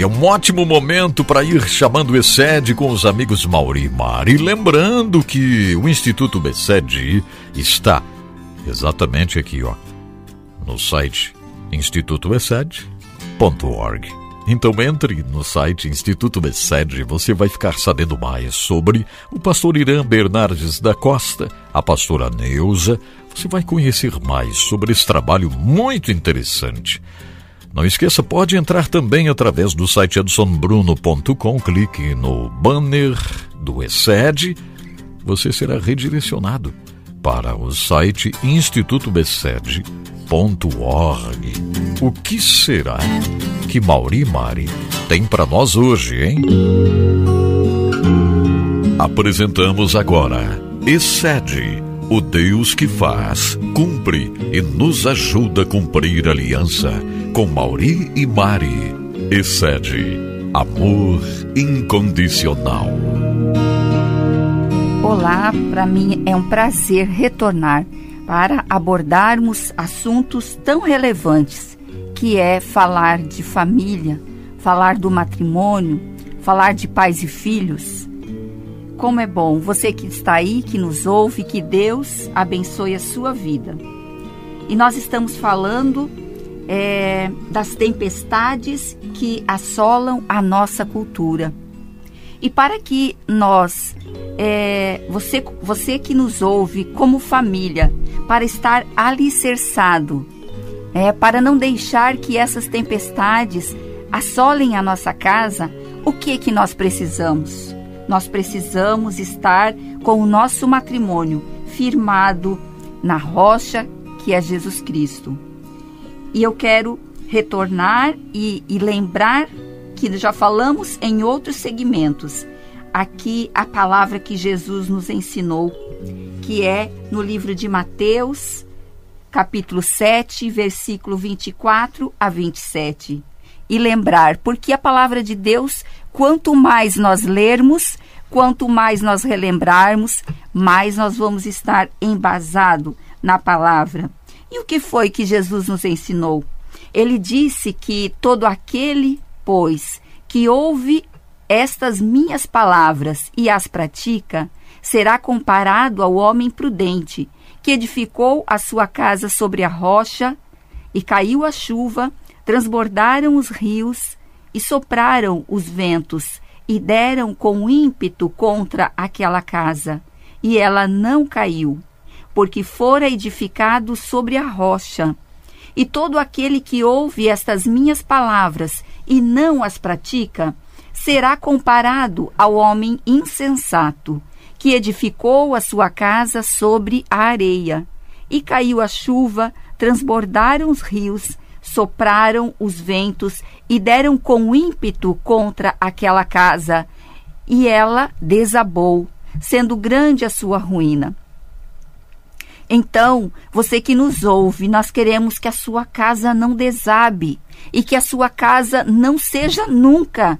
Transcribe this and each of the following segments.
E é um ótimo momento para ir chamando o ESED com os amigos Mauri e. Lembrando que o Instituto BESED está exatamente aqui, ó, no site institutoesed.org. Então entre no site Instituto BESED, você vai ficar sabendo mais sobre o pastor Irã Bernardes da Costa, a pastora Neuza, você vai conhecer mais sobre esse trabalho muito interessante. Não esqueça, pode entrar também através do site edsonbruno.com, clique no banner do ESED, você será redirecionado para o site institutobesed.org. O que será que Mauri Mari tem para nós hoje, hein? Apresentamos agora Excede, o Deus que faz, cumpre e nos ajuda a cumprir aliança com Mauri e Mari. Excede, amor incondicional. Olá, para mim é um prazer retornar para abordarmos assuntos tão relevantes que é falar de família, falar do matrimônio, falar de pais e filhos. Como é bom você que está aí, que nos ouve, que Deus abençoe a sua vida. E nós estamos falando é, das tempestades que assolam a nossa cultura. E para que nós, é, você, você que nos ouve como família, para estar alicerçado é, para não deixar que essas tempestades assolem a nossa casa, o que que nós precisamos? Nós precisamos estar com o nosso matrimônio firmado na rocha que é Jesus Cristo. E eu quero retornar e, e lembrar que já falamos em outros segmentos. Aqui a palavra que Jesus nos ensinou, que é no livro de Mateus, capítulo 7, versículo 24 a 27. E lembrar, porque a palavra de Deus, quanto mais nós lermos, quanto mais nós relembrarmos, mais nós vamos estar embasado na palavra. E o que foi que Jesus nos ensinou? Ele disse que todo aquele, pois, que ouve estas minhas palavras e as pratica, será comparado ao homem prudente que edificou a sua casa sobre a rocha, e caiu a chuva, transbordaram os rios, e sopraram os ventos, e deram com ímpeto contra aquela casa, e ela não caiu, porque fora edificado sobre a rocha. E todo aquele que ouve estas minhas palavras e não as pratica, será comparado ao homem insensato que edificou a sua casa sobre a areia. E caiu a chuva, transbordaram os rios, sopraram os ventos e deram com ímpeto contra aquela casa. E ela desabou, sendo grande a sua ruína. Então, você que nos ouve, nós queremos que a sua casa não desabe e que a sua casa não seja nunca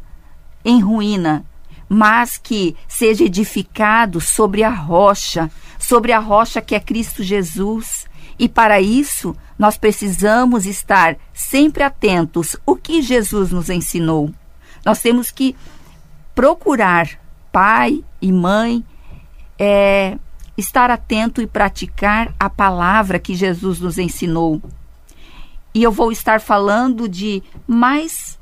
em ruína, mas que seja edificado sobre a rocha, sobre a rocha que é Cristo Jesus. E para isso, nós precisamos estar sempre atentos o que Jesus nos ensinou. Nós temos que procurar, pai e mãe, é, estar atento e praticar a palavra que Jesus nos ensinou. E eu vou estar falando de mais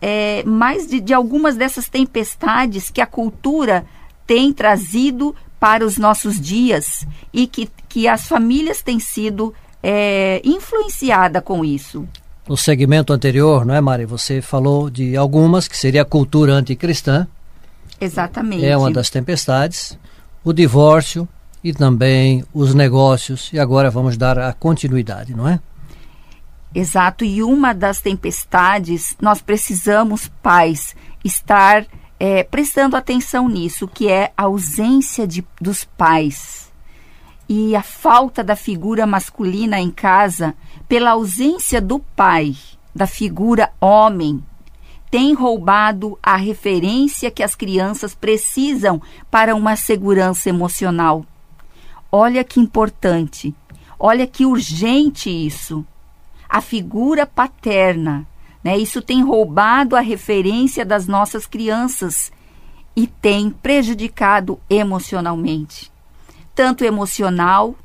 é, mais de, de algumas dessas tempestades que a cultura tem trazido para os nossos dias e que, que as famílias têm sido é, influenciadas com isso. No segmento anterior, não é, Mari? Você falou de algumas, que seria a cultura anticristã. Exatamente. É uma das tempestades. O divórcio e também os negócios. E agora vamos dar a continuidade, não é? Exato, e uma das tempestades, nós precisamos, pais, estar é, prestando atenção nisso, que é a ausência de, dos pais. E a falta da figura masculina em casa, pela ausência do pai, da figura homem, tem roubado a referência que as crianças precisam para uma segurança emocional. Olha que importante, olha que urgente isso a figura paterna Né? Isso tem roubado a referência das nossas crianças e tem prejudicado emocionalmente. Tanto emocional,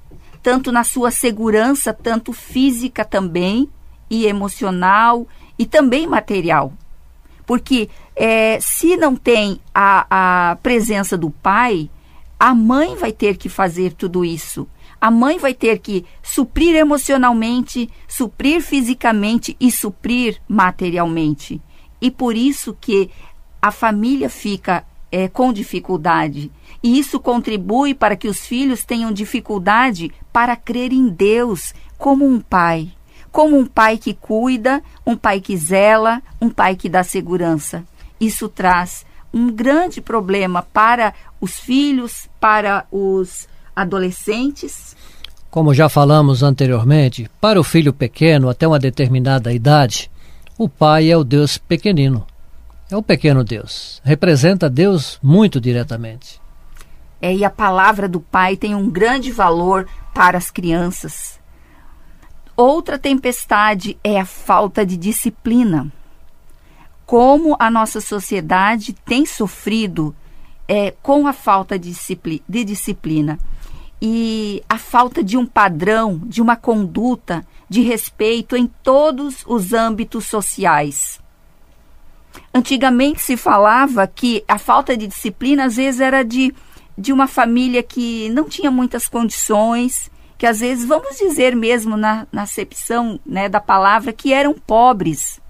tanto na sua segurança, tanto física também, e emocional, e também material. Porque é, se não tem a, a presença do pai, a mãe vai ter que fazer tudo isso. A mãe vai ter que suprir emocionalmente, suprir fisicamente e suprir materialmente. E por isso que a família fica é, com dificuldade. E isso contribui para que os filhos tenham dificuldade para crer em Deus como um pai. Como um pai que cuida, um pai que zela, um pai que dá segurança. Isso traz um grande problema para os filhos, para os adolescentes. Como já falamos anteriormente, para o filho pequeno até uma determinada idade, o pai é o Deus pequenino. É o pequeno Deus. Representa Deus muito diretamente. É, e a palavra do Pai tem um grande valor para as crianças. Outra tempestade é a falta de disciplina. Como a nossa sociedade tem sofrido é, com a falta de disciplina, de disciplina e a falta de um padrão, de uma conduta de respeito em todos os âmbitos sociais. Antigamente se falava que a falta de disciplina às vezes era de, de uma família que não tinha muitas condições, que às vezes, vamos dizer mesmo na, na acepção né, da palavra, que eram pobres.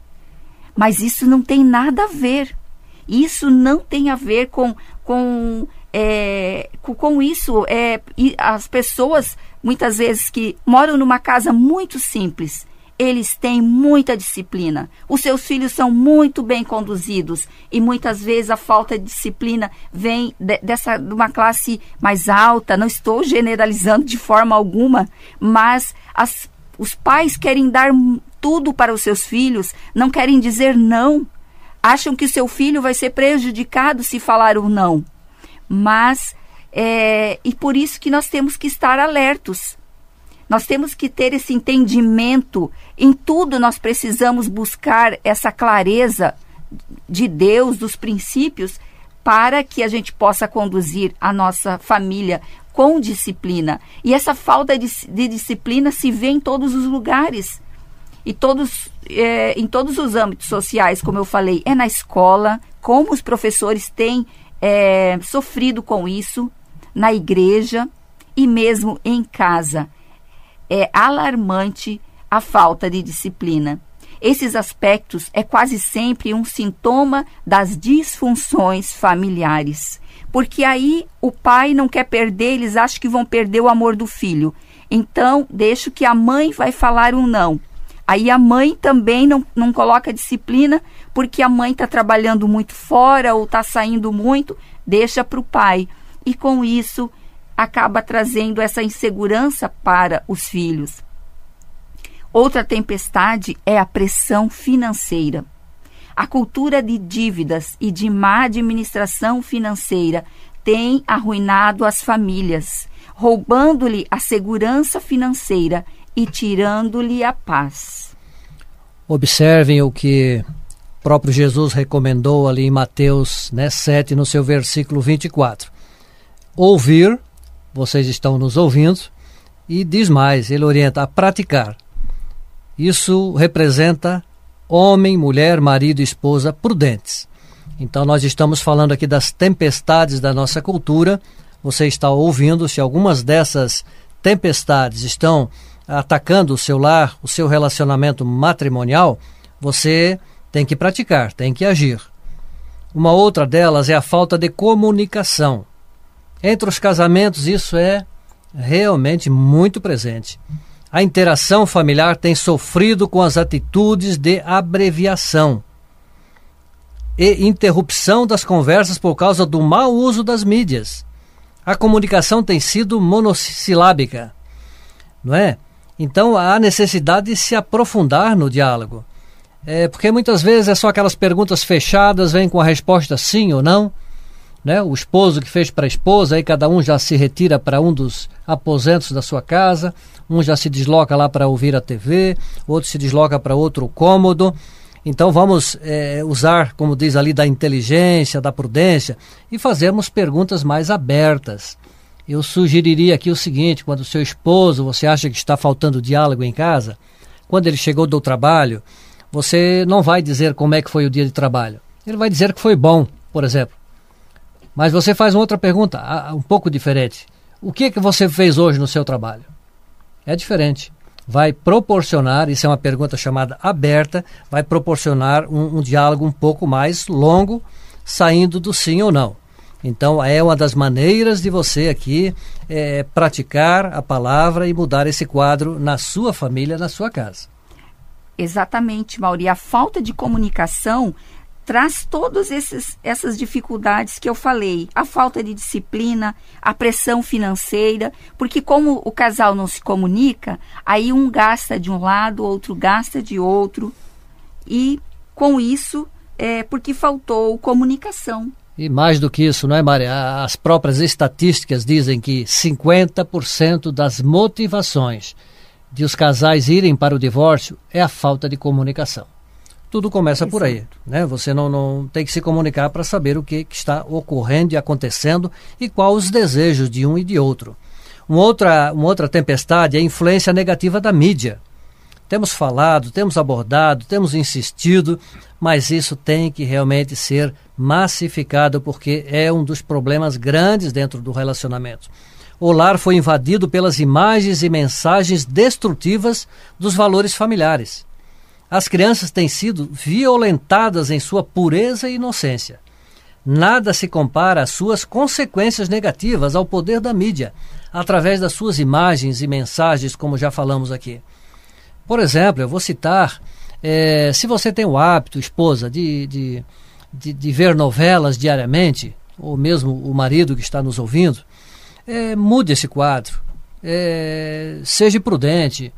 Mas isso não tem nada a ver. Isso não tem a ver com, com, é, com, isso. É, as pessoas, muitas vezes, que moram numa casa muito simples, eles têm muita disciplina. Os seus filhos são muito bem conduzidos e muitas vezes a falta de disciplina vem de, dessa de uma classe mais alta. Não estou generalizando de forma alguma, mas as, os pais querem dar tudo para os seus filhos, não querem dizer não. Acham que o seu filho vai ser prejudicado se falar o não. Mas é, e por isso que nós temos que estar alertos nós temos que ter esse entendimento. Em tudo nós precisamos buscar essa clareza de Deus, dos princípios, para que a gente possa conduzir a nossa família com disciplina. E essa falta de, de disciplina se vê em todos os lugares. E todos, é, em todos os âmbitos sociais, como eu falei, é na escola, como os professores têm é, sofrido com isso, na igreja e mesmo em casa é alarmante a falta de disciplina. Esses aspectos é quase sempre um sintoma das disfunções familiares. Porque aí o pai não quer perder, eles acham que vão perder o amor do filho. Então, deixo que a mãe vai falar um não. Aí a mãe também não, não coloca disciplina, porque a mãe está trabalhando muito fora ou está saindo muito, deixa para o pai. E com isso, acaba trazendo essa insegurança para os filhos. Outra tempestade é a pressão financeira. A cultura de dívidas e de má administração financeira tem arruinado as famílias, roubando-lhe a segurança financeira e tirando-lhe a paz. Observem o que o próprio Jesus recomendou ali em Mateus né, 7, no seu versículo 24. Ouvir vocês estão nos ouvindo, e diz mais, ele orienta a praticar. Isso representa homem, mulher, marido esposa prudentes. Então nós estamos falando aqui das tempestades da nossa cultura. Você está ouvindo se algumas dessas tempestades estão atacando o seu lar, o seu relacionamento matrimonial, você tem que praticar, tem que agir. Uma outra delas é a falta de comunicação. Entre os casamentos, isso é realmente muito presente. A interação familiar tem sofrido com as atitudes de abreviação e interrupção das conversas por causa do mau uso das mídias. A comunicação tem sido monossilábica, não é? Então há necessidade de se aprofundar no diálogo. É, porque muitas vezes é só aquelas perguntas fechadas, vem com a resposta sim ou não né? O esposo que fez para a esposa, aí cada um já se retira para um dos aposentos da sua casa, um já se desloca lá para ouvir a TV, outro se desloca para outro cômodo. Então vamos é, usar, como diz ali, da inteligência, da prudência e fazermos perguntas mais abertas. Eu sugeriria aqui o seguinte: quando o seu esposo você acha que está faltando diálogo em casa, quando ele chegou do trabalho, você não vai dizer como é que foi o dia de trabalho. Ele vai dizer que foi bom, por exemplo. Mas você faz uma outra pergunta, um pouco diferente. O que, que você fez hoje no seu trabalho? É diferente. Vai proporcionar, isso é uma pergunta chamada aberta, vai proporcionar um, um diálogo um pouco mais longo, saindo do sim ou não. Então, é uma das maneiras de você aqui é, praticar a palavra e mudar esse quadro na sua família, na sua casa. Exatamente, Mauri. A falta de comunicação traz todas essas dificuldades que eu falei. A falta de disciplina, a pressão financeira, porque como o casal não se comunica, aí um gasta de um lado, outro gasta de outro. E com isso, é porque faltou comunicação. E mais do que isso, não é, Maria? As próprias estatísticas dizem que 50% das motivações de os casais irem para o divórcio é a falta de comunicação. Tudo começa Exato. por aí, né? Você não, não tem que se comunicar para saber o que, que, está ocorrendo e acontecendo e quais os desejos de um e de outro. Uma outra, uma outra tempestade é a influência negativa da mídia. Temos falado, temos abordado, temos insistido, mas isso tem que realmente ser massificado porque é um dos problemas grandes dentro do relacionamento. O lar foi invadido pelas imagens e mensagens destrutivas dos valores familiares. As crianças têm sido violentadas em sua pureza e inocência. Nada se compara às suas consequências negativas ao poder da mídia, através das suas imagens e mensagens, como já falamos aqui. Por exemplo, eu vou citar: é, se você tem o hábito, esposa, de, de, de, de, ver novelas diariamente, ou mesmo o marido que está nos ouvindo, é, mude esse quadro. É, seja prudente.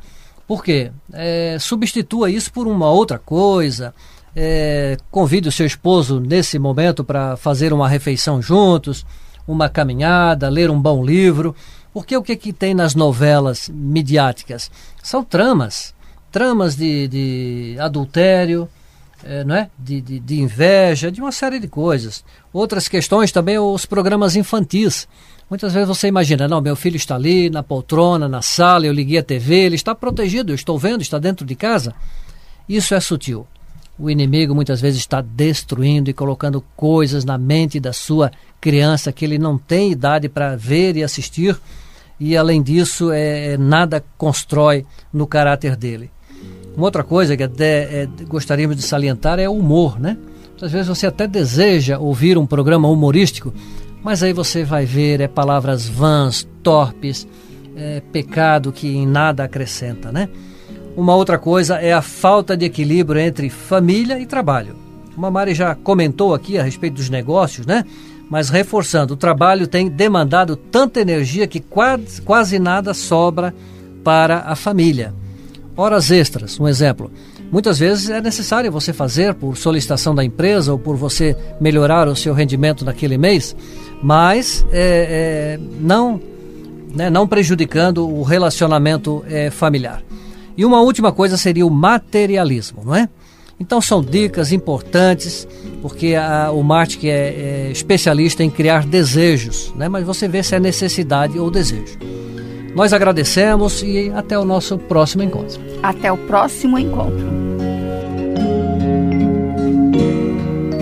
Por quê? É, substitua isso por uma outra coisa. É, convide o seu esposo nesse momento para fazer uma refeição juntos, uma caminhada, ler um bom livro. Porque o que, que tem nas novelas midiáticas? São tramas tramas de, de adultério, é, não é? De, de, de, inveja, de uma série de coisas. Outras questões também, os programas infantis. Muitas vezes você imagina, não, meu filho está ali na poltrona, na sala, eu liguei a TV, ele está protegido, eu estou vendo, está dentro de casa. Isso é sutil. O inimigo muitas vezes está destruindo e colocando coisas na mente da sua criança que ele não tem idade para ver e assistir, e além disso, é, nada constrói no caráter dele. Uma outra coisa que até é, gostaríamos de salientar é o humor, né? Às vezes você até deseja ouvir um programa humorístico, mas aí você vai ver é palavras vãs, torpes, é, pecado que em nada acrescenta, né? Uma outra coisa é a falta de equilíbrio entre família e trabalho. Uma Mari já comentou aqui a respeito dos negócios, né? Mas reforçando, o trabalho tem demandado tanta energia que quase, quase nada sobra para a família. Horas extras, um exemplo. Muitas vezes é necessário você fazer por solicitação da empresa ou por você melhorar o seu rendimento naquele mês, mas é, é, não, né, não prejudicando o relacionamento é, familiar. E uma última coisa seria o materialismo, não é? Então são dicas importantes, porque a, o Marte é, é especialista em criar desejos, né? mas você vê se é necessidade ou desejo. Nós agradecemos e até o nosso próximo encontro. Até o próximo encontro.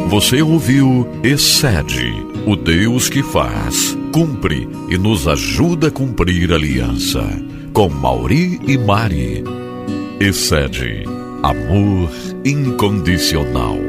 Você ouviu Excede, o Deus que faz, cumpre e nos ajuda a cumprir a aliança. Com Mauri e Mari. Excede, amor incondicional.